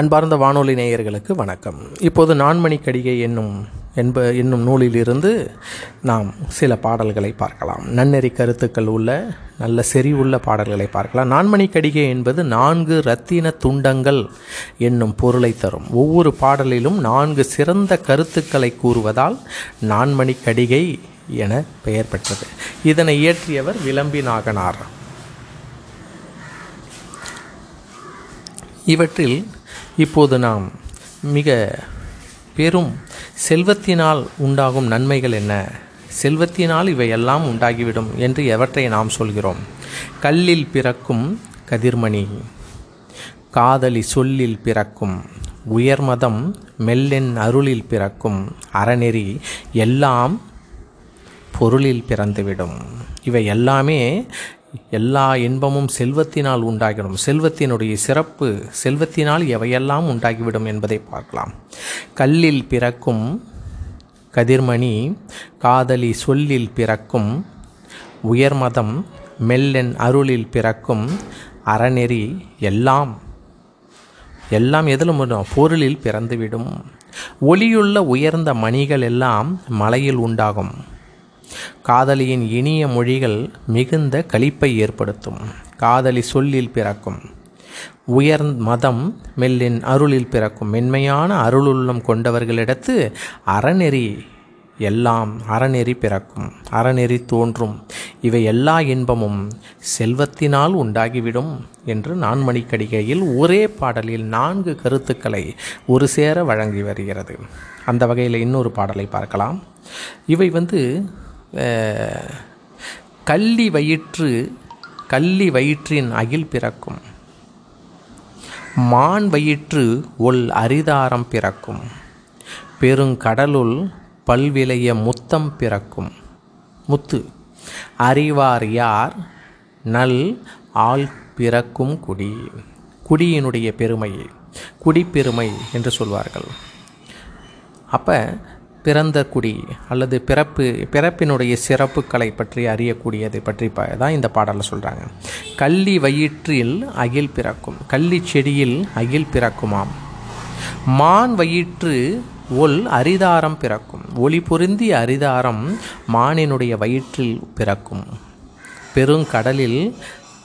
அன்பார்ந்த வானொலி நேயர்களுக்கு வணக்கம். இப்போது நான்மணி கடிகை என்னும் என்ப என்னும் நூலிலிருந்து நாம் சில பாடல்களை பார்க்கலாம். நன்னெறி கருத்துக்கள் உள்ள நல்ல செறிவுள்ள பாடல்களை பார்க்கலாம். நான்மணி கடிகை என்பது நான்கு ரத்தின துண்டங்கள் என்னும் பொருளை தரும். ஒவ்வொரு பாடலிலும் நான்கு சிறந்த கருத்துக்களை கூறுவதால் நான்மணி கடிகை என பெயர் பெற்றது. இதனை இயற்றியவர் விளம்பி நாகனார். இவற்றில் இப்போது நாம் மிக பெரும் செல்வத்தினால் உண்டாகும் நன்மைகள் என்ன? செல்வத்தினால் இவையெல்லாம் உண்டாகிவிடும் என்று எவற்றை நாம் சொல்கிறோம்? கல்லில் பிறக்கும் கதிர்மணி காதலி சொல்லில் பிறக்கும் உயர்மதம் மெல்லென் அருளில் பிறக்கும் அறநெறி எல்லாம் பொருளில் பிறந்துவிடும். இவை எல்லாமே எல்லா இன்பமும் செல்வத்தினால் உண்டாகிடும். செல்வத்தினுடைய சிறப்பு செல்வத்தினால் எவையெல்லாம் உண்டாகிவிடும் என்பதை பார்க்கலாம். கல்லில் பிறக்கும் கதிர்மணி காதலி சொல்லில் பிறக்கும் உயர்மதம் மெல்லென் அருளில் பிறக்கும் அறநெறி எல்லாம் எல்லாம் எதிலும் பொருளில் பிறந்துவிடும். ஒளியுள்ள உயர்ந்த மணிகள் எல்லாம் மலையில் உண்டாகும். காதலியின் இனிய மொழிகள் மிகுந்த களிப்பை ஏற்படுத்தும். காதலி சொல்லில் பிறக்கும். உயர் மதம் மெல்லின் அருளில் பிறக்கும். மென்மையான அருளுள்ளம் கொண்டவர்களிடத்து அறநெறி எல்லாம் அறநெறி பிறக்கும். அறநெறி தோன்றும். இவை எல்லா இன்பமும் செல்வத்தினால் உண்டாகிவிடும் என்று நான்மணிக்கடிகையில் ஒரே பாடலில் நான்கு கருத்துக்களை ஒரு சேர வழங்கி வருகிறது. அந்த வகையில் இன்னொரு பாடலை பார்க்கலாம். இவை வந்து கள்ளி வயிற்று கள்ளி வயிற்றின் அகில் பிறக்கும். மான் வயிற்று ஒல் அரிதாரம் பிறக்கும். பெருங்கடலுள் பல்விளைய முத்தம் பிறக்கும். முத்து. அறிவார் யார்? நல் ஆள் பிறக்கும் குடி. குடியினுடைய பெருமை. குடிப்பெருமை என்று சொல்வார்கள். அப்போ பிறந்த குடி அல்லது பிறப்பு பிறப்பினுடைய சிறப்புகளை பற்றி அறியக்கூடியதை பற்றி தான் இந்த பாடலில் சொல்கிறாங்க கள்ளி வயிற்றில் அகில் பிறக்கும் கள்ளி செடியில் அகில் பிறக்குமாம். மான் வயிற்று ஒல் அரிதாரம் பிறக்கும் ஒளி பொருந்திய அரிதாரம் மானினுடைய வயிற்றில் பிறக்கும். பெருங்கடலில்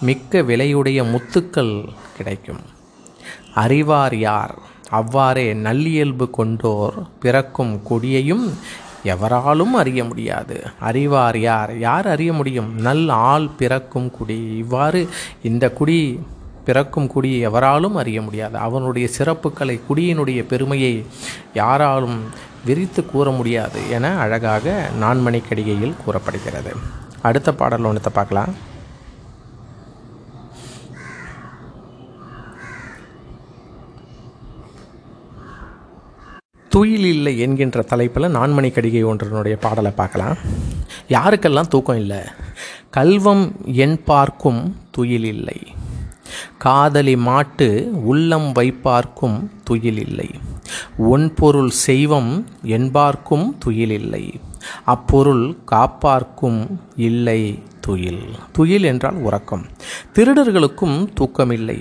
மிக்க விலையுடைய முத்துக்கள் கிடைக்கும். அறிவார் யார்? அவ்வாறே நல்லியல்பு கொண்டோர் பிறக்கும் கொடியையும் எவராலும் அறிய முடியாது. அறிவார் யார்? யார் அறிய முடியும்? நல் ஆள் பிறக்கும் குடி. இவ்வாறு இந்த குடி பிறக்கும் குடி எவராலும் அறிய முடியாது. அவனுடைய சிறப்புகளை குடியினுடைய பெருமையை யாராலும் விரித்து கூற முடியாது என அழகாக நான்மணிக்கடிகையில் கூறப்படுகிறது. அடுத்த பாடல் ஒன்றத்தை பார்க்கலாம். துயில் இல்லை என்கின்ற தலைப்பில் நான்மணி கடிகை ஒன்றனுடைய பாடலை பார்க்கலாம். யாருக்கெல்லாம் தூக்கம் இல்லை? கல்வம் என் பார்க்கும் துயில் இல்லை காதலி மாட்டு உள்ளம் வைப்பார்க்கும் துயில் இல்லை ஒன்பொருள் செய்வம் என்பார்க்கும் துயில் இல்லை அப்பொருள் காப்பார்க்கும் இல்லை துயில். துயில் என்றால் உறக்கம். திருடர்களுக்கும் தூக்கமில்லை.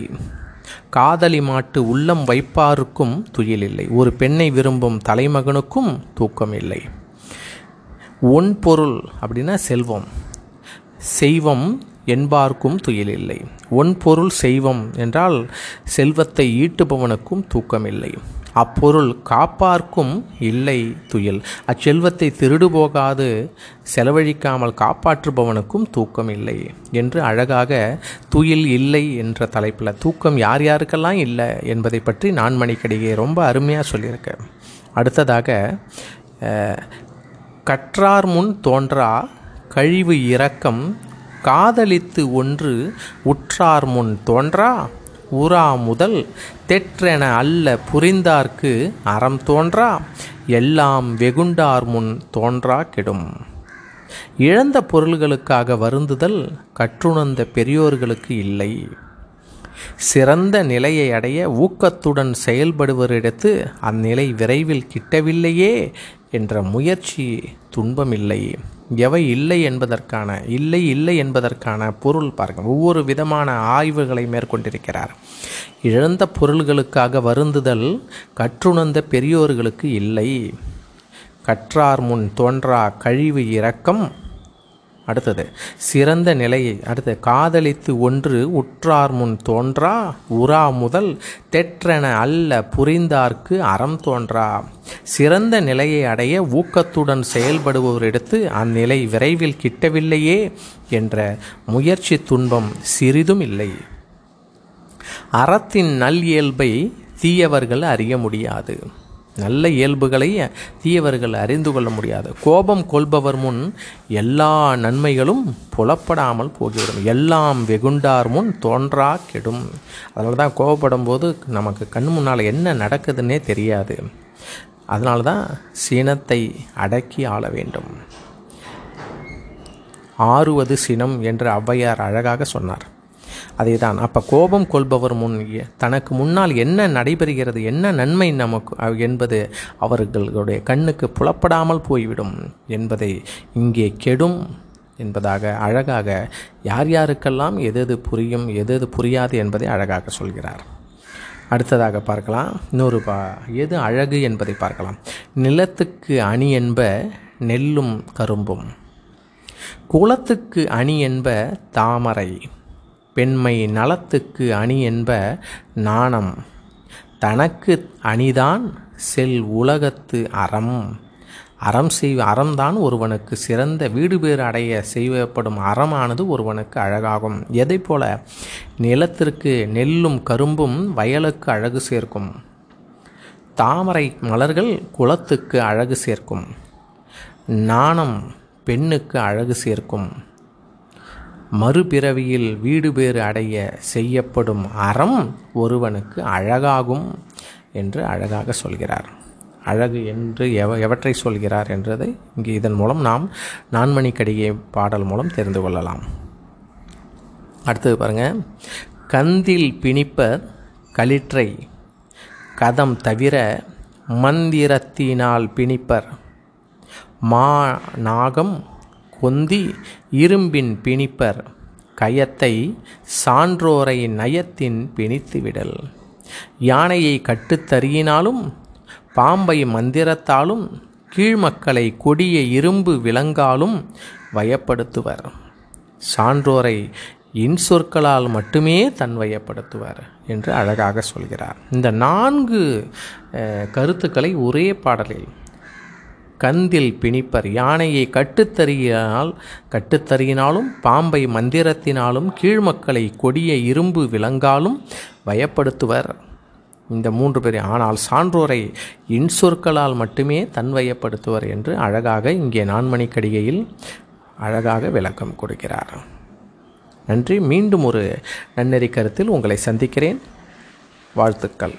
காதலி மாட்டு உள்ளம் வைப்பாருக்கும் துயில் இல்லை ஒரு பெண்ணை விரும்பும் தலைமகனுக்கும் தூக்கம் இல்லை ஒன் பொருள் அப்படின்னா செல்வம். செய்வம் என்பார்க்கும் துயில் இல்லை ஒன் பொருள் செய்வம் என்றால் செல்வத்தை ஈட்டுபவனுக்கும் தூக்கமில்லை. அப்பொருள் காப்பார்க்கும் இல்லை துயில். அச்செல்வத்தை திருடு போகாது செலவழிக்காமல் காப்பாற்றுபவனுக்கும் தூக்கம் இல்லை என்று அழகாக துயில் இல்லை என்ற தலைப்பில் தூக்கம் யார் யாருக்கெல்லாம் இல்லை என்பதை பற்றி நான் மணிக்கடிகை ரொம்ப அருமையாக சொல்லியிருக்கேன் அடுத்ததாக கற்றார் முன் தோன்றா கழிவு இரக்கம் காதலித்து ஒன்று உற்றார் முன் தோன்றா உரா முதல் தெற்றென அல்ல புரிந்தார்க்கு அறம் தோன்றா எல்லாம் வெகுண்டார் முன் தோன்றா கெடும். இழந்த பொருள்களுக்காக வருந்துதல் கற்றுணர்ந்த பெரியோர்களுக்கு இல்லை. சிறந்த நிலையை அடைய ஊக்கத்துடன் செயல்படுவரிடத்து அந்நிலை விரைவில் கிட்டவில்லையே என்ற முயற்சி துன்பமில்லை. எவை இல்லை என்பதற்கான இல்லை இல்லை என்பதற்கான பொருள் பாருங்கள் ஒவ்வொரு விதமான ஆய்வுகளை மேற்கொண்டிருக்கிறார். இழந்த பொருள்களுக்காக வருந்துதல் கற்றுணர்ந்த பெரியோர்களுக்கு இல்லை. கற்றார் முன் தோன்றா கழிவு இரக்கம். அடுத்தது சிறந்த நிலையை அடுத்து காதலித்து ஒன்று உற்றார் முன் தோன்றா உரா முதல் தெற்றென அல்ல புரிந்தார்க்கு அறம் தோன்றா. சிறந்த நிலையை அடைய ஊக்கத்துடன் செயல்படுபவரிடத்து அந்நிலை விரைவில் கிட்டவில்லையே என்ற முயற்சி துன்பம் சிறிதும் இல்லை. அறத்தின் நல் இயல்பை தீயவர்கள் அறிய முடியாது. நல்ல இயல்புகளை தீயவர்கள் அறிந்து கொள்ள முடியாது. கோபம் கொள்பவர் முன் எல்லா நன்மைகளும் புலப்படாமல் போகிவிடும். எல்லாம் வெகுண்டார் முன் தோன்றா கெடும். அதனால தான் கோபப்படும் போது நமக்கு கண் முன்னால் என்ன நடக்குதுன்னே தெரியாது. அதனால தான் சினத்தை அடக்கி ஆள வேண்டும். ஆறுவது சினம் என்று ஔவையார் அழகாக சொன்னார். அதேதான். அப்போ கோபம் கொள்பவர் முன் தனக்கு முன்னால் என்ன நடைபெறுகிறது என்ன நன்மை நமக்கு என்பது அவர்களுடைய கண்ணுக்கு புலப்படாமல் போய்விடும் என்பதை இங்கே கெடும் என்பதாக அழகாக யார் யாருக்கெல்லாம் எது எது புரியும் எது எது புரியாது என்பதை அழகாக சொல்கிறார். அடுத்ததாக பார்க்கலாம். இன்னொரு பா எது அழகு என்பதை பார்க்கலாம். நிலத்துக்கு அணி என்ப நெல்லும் கரும்பும். குளத்துக்கு அணி என்ப தாமரை. பெண்மை நலத்துக்கு அணி என்ப நாணம். தனக்கு அணிதான் செல் உலகத்து அறம். அறம் செய் அறம்தான் ஒருவனுக்கு சிறந்த வீடு பேறு அடைய செய்யப்படும் அறமானது ஒருவனுக்கு அழகாகும். எதை போல? நிலத்திற்கு நெல்லும் கரும்பும் வயலுக்கு அழகு சேர்க்கும். தாமரை மலர்கள் குளத்துக்கு அழகு சேர்க்கும். நாணம் பெண்ணுக்கு அழகு சேர்க்கும். மறுபிறவியில் வீடு பேறு அடைய செய்யப்படும் அறம் ஒருவனுக்கு அழகாகும் என்று அழகாக சொல்கிறார். அழகு என்று எவ எவற்றை சொல்கிறார் என்றதை இங்கே இதன் மூலம் நாம் நான்மணி பாடல் மூலம் தெரிந்து கொள்ளலாம். அடுத்தது பாருங்கள் கந்தில் பிணிப்பர் களிற்றை கதம் தவிர மந்திரத்தினால் பிணிப்பர். மா நாகம் கொந்தி இரும்பின் பிணிப்பர் கயத்தை சான்றோரை நயத்தின் பிணித்து விடல் யானையை கட்டுத்தறியினாலும் பாம்பை மந்திரத்தாலும் கீழ்மக்களை கொடிய இரும்பு விலங்காலும் வயப்படுத்துவர். சான்றோரை இன்சொற்களால் மட்டுமே தன்வயப்படுத்துவர் என்று அழகாக சொல்கிறார். இந்த நான்கு கருத்துக்களை ஒரே பாடலில் கந்தில் பிணிப்பர். யானையை கட்டுத்தறியினால் கட்டுத்தறியினாலும் பாம்பை மந்திரத்தினாலும் கீழ்மக்களை கொடிய இரும்பு விலங்காலும் வயப்படுத்துவர். இந்த மூன்று பேர் ஆனால் சான்றோரை இன்சொற்களால் மட்டுமே தன்வயப்படுத்துவர் என்று அழகாக இங்கே நான்மணிக்கடிகையில் அழகாக விளக்கம் கொடுக்கிறார். நன்றி. மீண்டும் ஒரு நன்னெறி கருத்தில் உங்களை சந்திக்கிறேன். வாழ்த்துக்கள்.